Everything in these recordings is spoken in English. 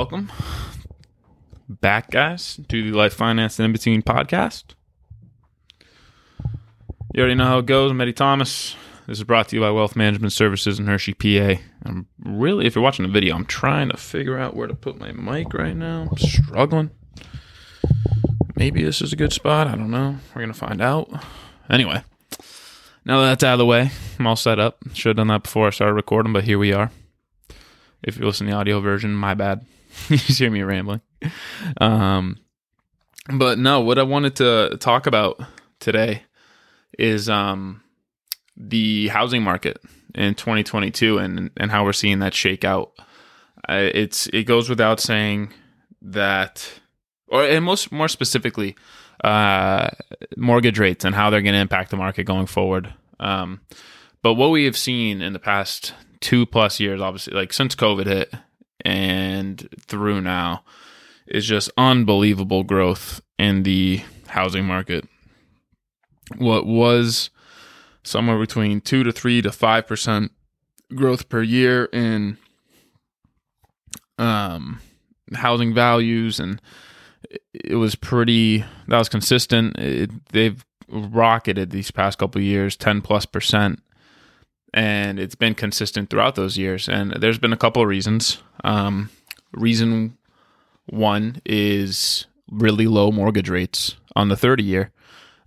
welcome back, guys, to the Life Finance and In Between podcast. You already know how it goes. I'm Eddie Thomas. This is brought to you by Wealth Management Services in Hershey, PA. I'm really, if you're watching the video, I'm trying to figure out where to put my mic right now. I'm struggling. Maybe this is a good spot. I don't know. We're going to find out. Anyway, now that that's out of the way, I'm all set up. Should have done that before I started recording, but here we are. If you listen to the audio version, my bad. you hear me rambling. Um, but no, what I wanted to talk about today is um, the housing market in 2022 and and how we're seeing that shake out. Uh, it's it goes without saying that, or and most more specifically, uh, mortgage rates and how they're going to impact the market going forward. Um, but what we have seen in the past two plus years, obviously, like since COVID hit and through now, is just unbelievable growth in the housing market. What was somewhere between two to three to five percent growth per year in um, housing values, and it was pretty. That was consistent. It, they've rocketed these past couple years, ten plus percent, and it's been consistent throughout those years. And there's been a couple of reasons. Um, reason one is really low mortgage rates on the 30 year.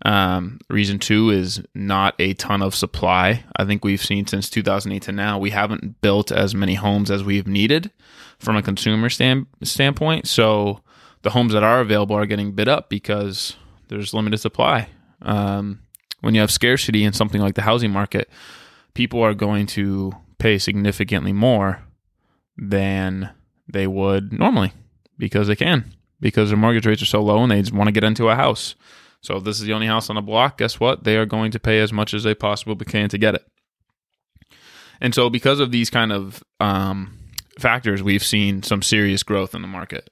Um, reason two is not a ton of supply. I think we've seen since 2008 to now, we haven't built as many homes as we've needed from a consumer stand, standpoint. So the homes that are available are getting bid up because there's limited supply. Um, when you have scarcity in something like the housing market, people are going to pay significantly more than they would normally because they can, because their mortgage rates are so low and they just want to get into a house. So if this is the only house on the block, guess what? They are going to pay as much as they possibly can to get it. And so because of these kind of um, factors, we've seen some serious growth in the market.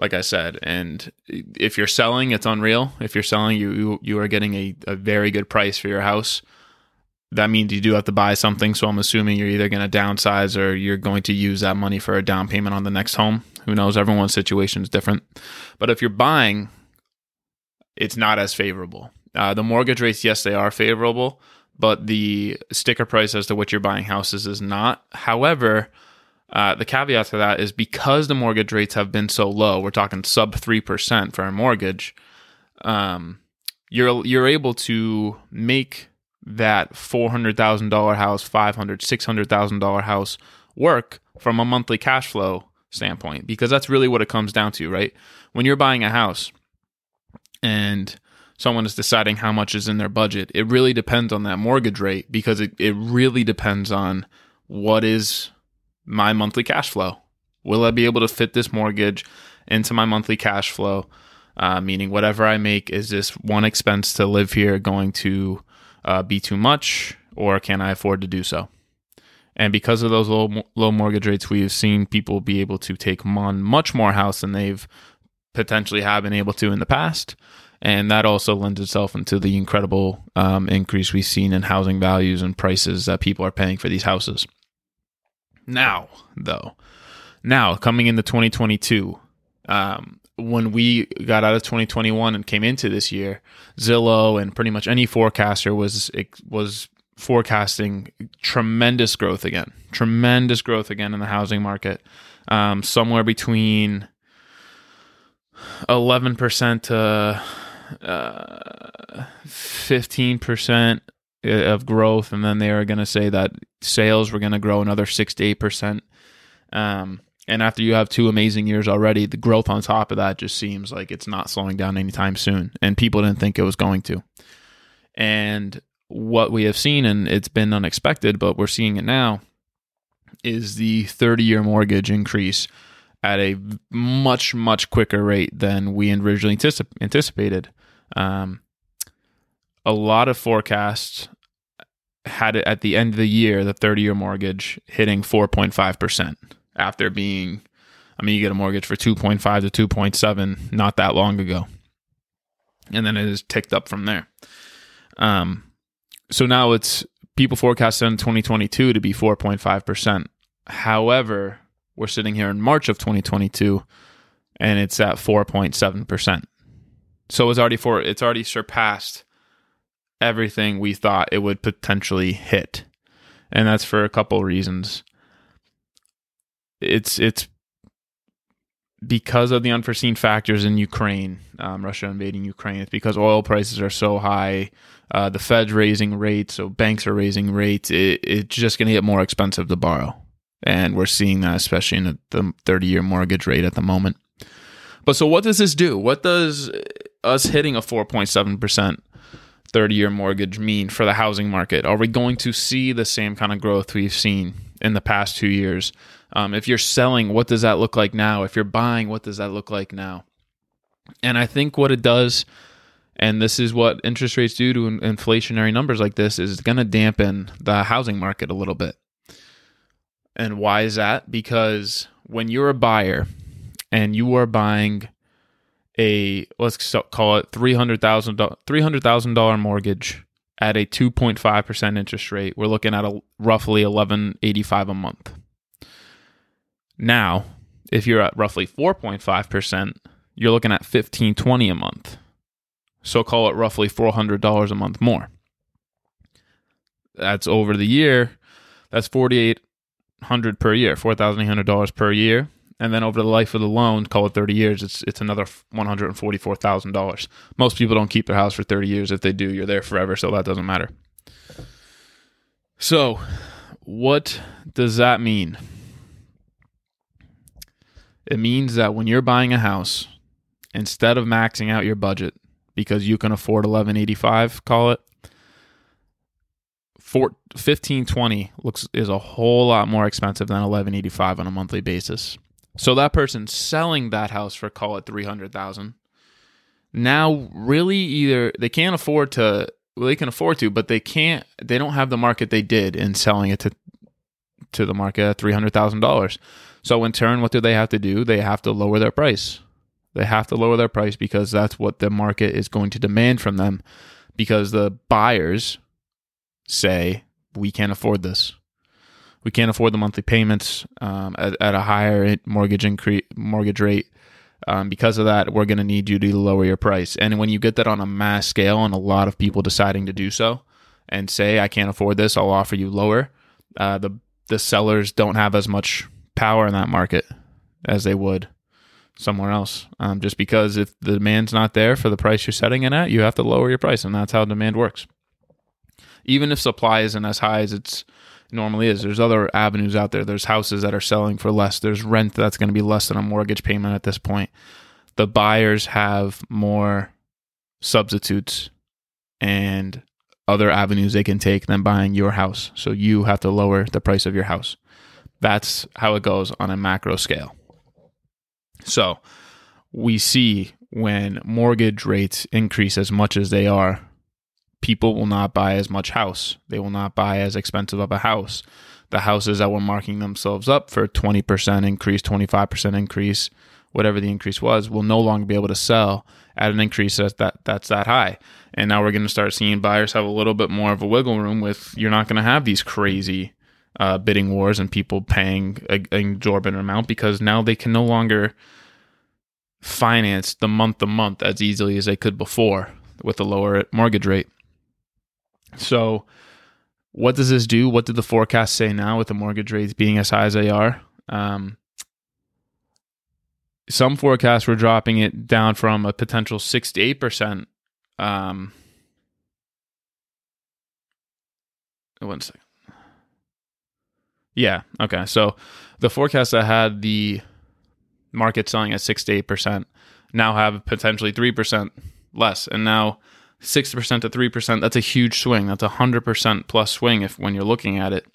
Like I said, and if you're selling, it's unreal. If you're selling, you you, you are getting a, a very good price for your house. That means you do have to buy something. So I'm assuming you're either going to downsize or you're going to use that money for a down payment on the next home. Who knows? Everyone's situation is different. But if you're buying, it's not as favorable. Uh, the mortgage rates, yes, they are favorable, but the sticker price as to what you're buying houses is not. However, uh, the caveat to that is because the mortgage rates have been so low, we're talking sub 3% for a mortgage, um, you're, you're able to make that $400,000 house, $500,000, $600,000 house work from a monthly cash flow standpoint because that's really what it comes down to, right? When you're buying a house and someone is deciding how much is in their budget, it really depends on that mortgage rate because it, it really depends on what is my monthly cash flow. Will I be able to fit this mortgage into my monthly cash flow? Uh, meaning, whatever I make, is this one expense to live here going to uh, be too much, or can I afford to do so? And because of those low low mortgage rates, we have seen people be able to take on much more house than they've potentially have been able to in the past. And that also lends itself into the incredible um, increase we've seen in housing values and prices that people are paying for these houses. Now, though, now coming into 2022, um, when we got out of 2021 and came into this year, Zillow and pretty much any forecaster was was forecasting tremendous growth again, tremendous growth again in the housing market, um, somewhere between 11% to uh, 15% of growth. And then they are going to say that sales were going to grow another 6 to 8%. Um, and after you have two amazing years already, the growth on top of that just seems like it's not slowing down anytime soon. And people didn't think it was going to. And what we have seen, and it's been unexpected, but we're seeing it now, is the 30 year mortgage increase at a much, much quicker rate than we originally anticip- anticipated. Um, a lot of forecasts had it at the end of the year, the 30 year mortgage hitting 4.5% after being, I mean, you get a mortgage for 2.5 to 2.7 not that long ago. And then it has ticked up from there. Um, so now it's people forecast in 2022 to be 4.5%. However, we're sitting here in March of 2022 and it's at 4.7%. So it's already for it's already surpassed everything we thought it would potentially hit. And that's for a couple reasons. It's it's because of the unforeseen factors in Ukraine, um, Russia invading Ukraine. It's because oil prices are so high, uh, the Fed's raising rates, so banks are raising rates. It, it's just going to get more expensive to borrow, and we're seeing that especially in the 30-year mortgage rate at the moment. But so, what does this do? What does us hitting a 4.7 percent 30 year mortgage mean for the housing market? Are we going to see the same kind of growth we've seen in the past two years? Um, if you're selling, what does that look like now? If you're buying, what does that look like now? And I think what it does, and this is what interest rates do to inflationary numbers like this, is going to dampen the housing market a little bit. And why is that? Because when you're a buyer and you are buying a let's call it three hundred thousand three hundred thousand dollar mortgage at a two point five percent interest rate, we're looking at a roughly eleven eighty five a month. Now, if you're at roughly four point five percent, you're looking at fifteen twenty a month. So call it roughly four hundred dollars a month more. That's over the year. That's forty eight hundred per year, four thousand eight hundred dollars per year and then over the life of the loan, call it 30 years, it's it's another $144,000. Most people don't keep their house for 30 years. If they do, you're there forever, so that doesn't matter. So, what does that mean? It means that when you're buying a house, instead of maxing out your budget because you can afford 1185, call it, 1520 looks is a whole lot more expensive than 1185 on a monthly basis. So that person selling that house for call it 300,000 now really either they can't afford to well they can afford to but they can't they don't have the market they did in selling it to to the market at $300,000. So in turn what do they have to do? They have to lower their price. They have to lower their price because that's what the market is going to demand from them because the buyers say we can't afford this we can't afford the monthly payments um, at, at, a higher mortgage increase mortgage rate. Um, because of that, we're going to need you to lower your price. And when you get that on a mass scale, and a lot of people deciding to do so, and say, "I can't afford this," I'll offer you lower. Uh, the the sellers don't have as much power in that market as they would somewhere else. Um, just because if the demand's not there for the price you're setting it at, you have to lower your price, and that's how demand works. Even if supply isn't as high as it's normally is. There's other avenues out there. There's houses that are selling for less. There's rent that's going to be less than a mortgage payment at this point. The buyers have more substitutes and other avenues they can take than buying your house. So you have to lower the price of your house. That's how it goes on a macro scale. So we see when mortgage rates increase as much as they are people will not buy as much house. They will not buy as expensive of a house. The houses that were marking themselves up for 20% increase, 25% increase, whatever the increase was, will no longer be able to sell at an increase that's that that's that high. And now we're going to start seeing buyers have a little bit more of a wiggle room with you're not going to have these crazy uh, bidding wars and people paying an exorbitant amount because now they can no longer finance the month to month as easily as they could before with a lower mortgage rate. So, what does this do? What did the forecast say now with the mortgage rates being as high as they are? Um, some forecasts were dropping it down from a potential six to eight percent. Um, one second. Yeah. Okay. So the forecast that had the market selling at six to eight percent now have potentially three percent less, and now 60% to 3%, that's a huge swing. That's a 100% plus swing if when you're looking at it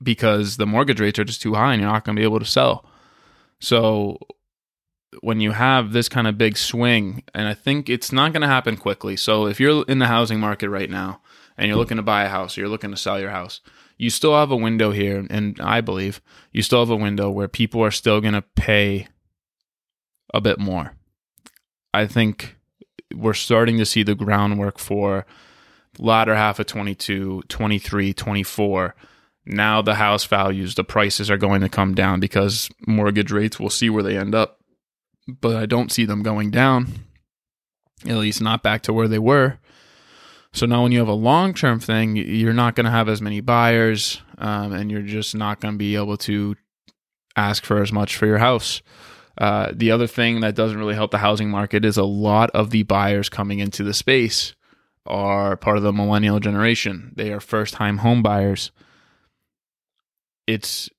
because the mortgage rates are just too high and you're not going to be able to sell. So when you have this kind of big swing, and I think it's not going to happen quickly. So if you're in the housing market right now and you're looking to buy a house or you're looking to sell your house, you still have a window here, and I believe you still have a window where people are still going to pay a bit more. I think we're starting to see the groundwork for latter half of 22, 23, 24 now the house values, the prices are going to come down because mortgage rates, we'll see where they end up. But I don't see them going down, at least not back to where they were. So now, when you have a long term thing, you're not going to have as many buyers, um, and you're just not going to be able to ask for as much for your house. Uh, the other thing that doesn't really help the housing market is a lot of the buyers coming into the space are part of the millennial generation. They are first time home buyers. It's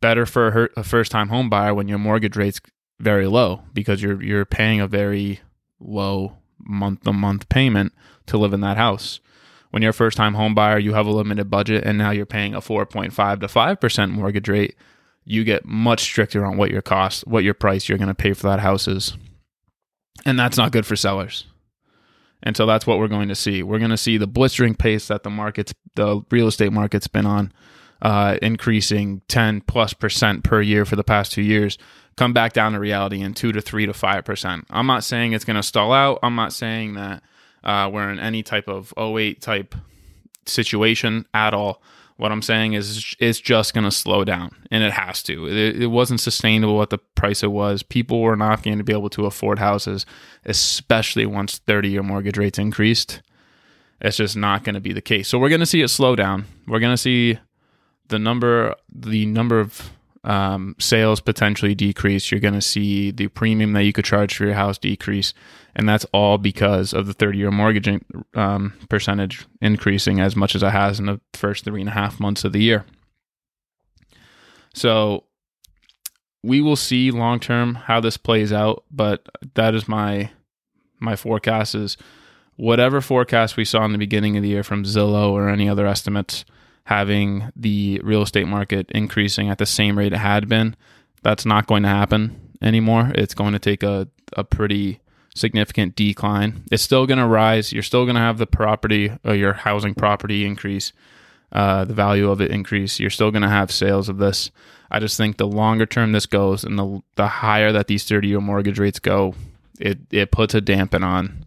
better for a first time home buyer when your mortgage rate's very low because you're you're paying a very low month to month payment to live in that house. When you're a first time home buyer, you have a limited budget and now you're paying a 4.5 to 5% mortgage rate you get much stricter on what your cost, what your price you're going to pay for that house is. And that's not good for sellers. And so that's what we're going to see. We're going to see the blistering pace that the markets, the real estate market's been on, uh, increasing 10 plus percent per year for the past two years, come back down to reality in two to three to five percent. I'm not saying it's going to stall out. I'm not saying that uh, we're in any type of 08 type situation at all. What I'm saying is it's just going to slow down, and it has to. It, it, wasn't sustainable at the price it was. People were not going to be able to afford houses, especially once 30 year mortgage rates increased. It's just not going to be the case. So we're going to see it slow down. We're going to see the number the number of um, sales potentially decrease. You're going to see the premium that you could charge for your house decrease, and that's all because of the 30 year mortgage um, percentage increasing as much as it has in the first three and a half months of the year. So we will see long term how this plays out, but that is my my forecast is whatever forecast we saw in the beginning of the year from Zillow or any other estimates having the real estate market increasing at the same rate it had been. That's not going to happen anymore. It's going to take a, a pretty significant decline. It's still going to rise. You're still going to have the property or your housing property increase, uh, the value of it increase. You're still going to have sales of this. I just think the longer term this goes and the the higher that these 30 year mortgage rates go, it it puts a dampen on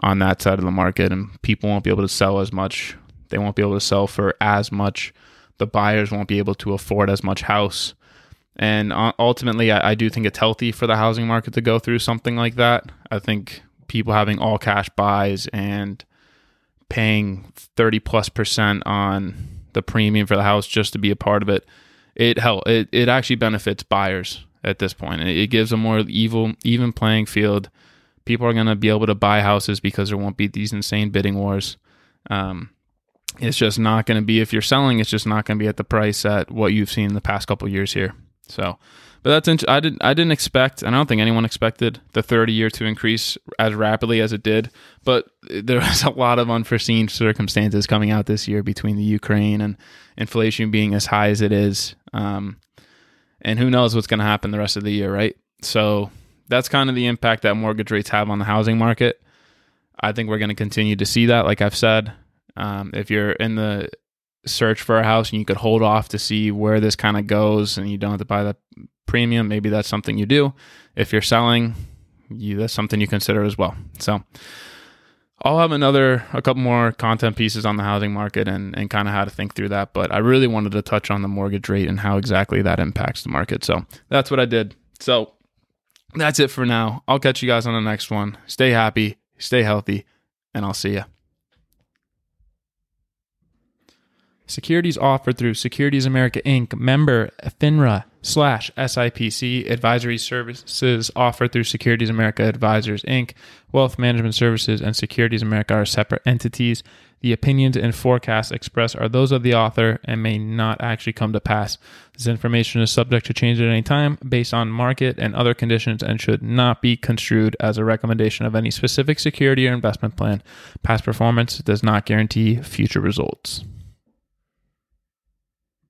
on that side of the market and people won't be able to sell as much they won't be able to sell for as much. The buyers won't be able to afford as much house. And uh, ultimately, I, I do think it's healthy for the housing market to go through something like that. I think people having all cash buys and paying 30 plus percent on the premium for the house just to be a part of it, it help it, it actually benefits buyers at this point. It, it gives a more evil even playing field. People are going to be able to buy houses because there won't be these insane bidding wars. Um, it's just not going to be if you're selling it's just not going to be at the price at what you've seen in the past couple years here. So but that's int- I didn't I didn't expect and I don't think anyone expected the 30 year to increase as rapidly as it did but there was a lot of unforeseen circumstances coming out this year between the Ukraine and inflation being as high as it is um, and who knows what's going to happen the rest of the year right? So that's kind of the impact that mortgage rates have on the housing market. I think we're going to continue to see that like I've said um, if you're in the search for a house and you could hold off to see where this kind of goes and you don't have to buy the premium, maybe that's something you do. If you're selling, you, that's something you consider as well. So I'll have another, a couple more content pieces on the housing market and, and kind of how to think through that. But I really wanted to touch on the mortgage rate and how exactly that impacts the market. So that's what I did. So that's it for now. I'll catch you guys on the next one. Stay happy, stay healthy, and I'll see you. Securities offered through Securities America Inc., member FINRA slash SIPC. Advisory services offered through Securities America Advisors Inc., Wealth Management Services, and Securities America are separate entities. The opinions and forecasts expressed are those of the author and may not actually come to pass. This information is subject to change at any time based on market and other conditions and should not be construed as a recommendation of any specific security or investment plan. Past performance does not guarantee future results.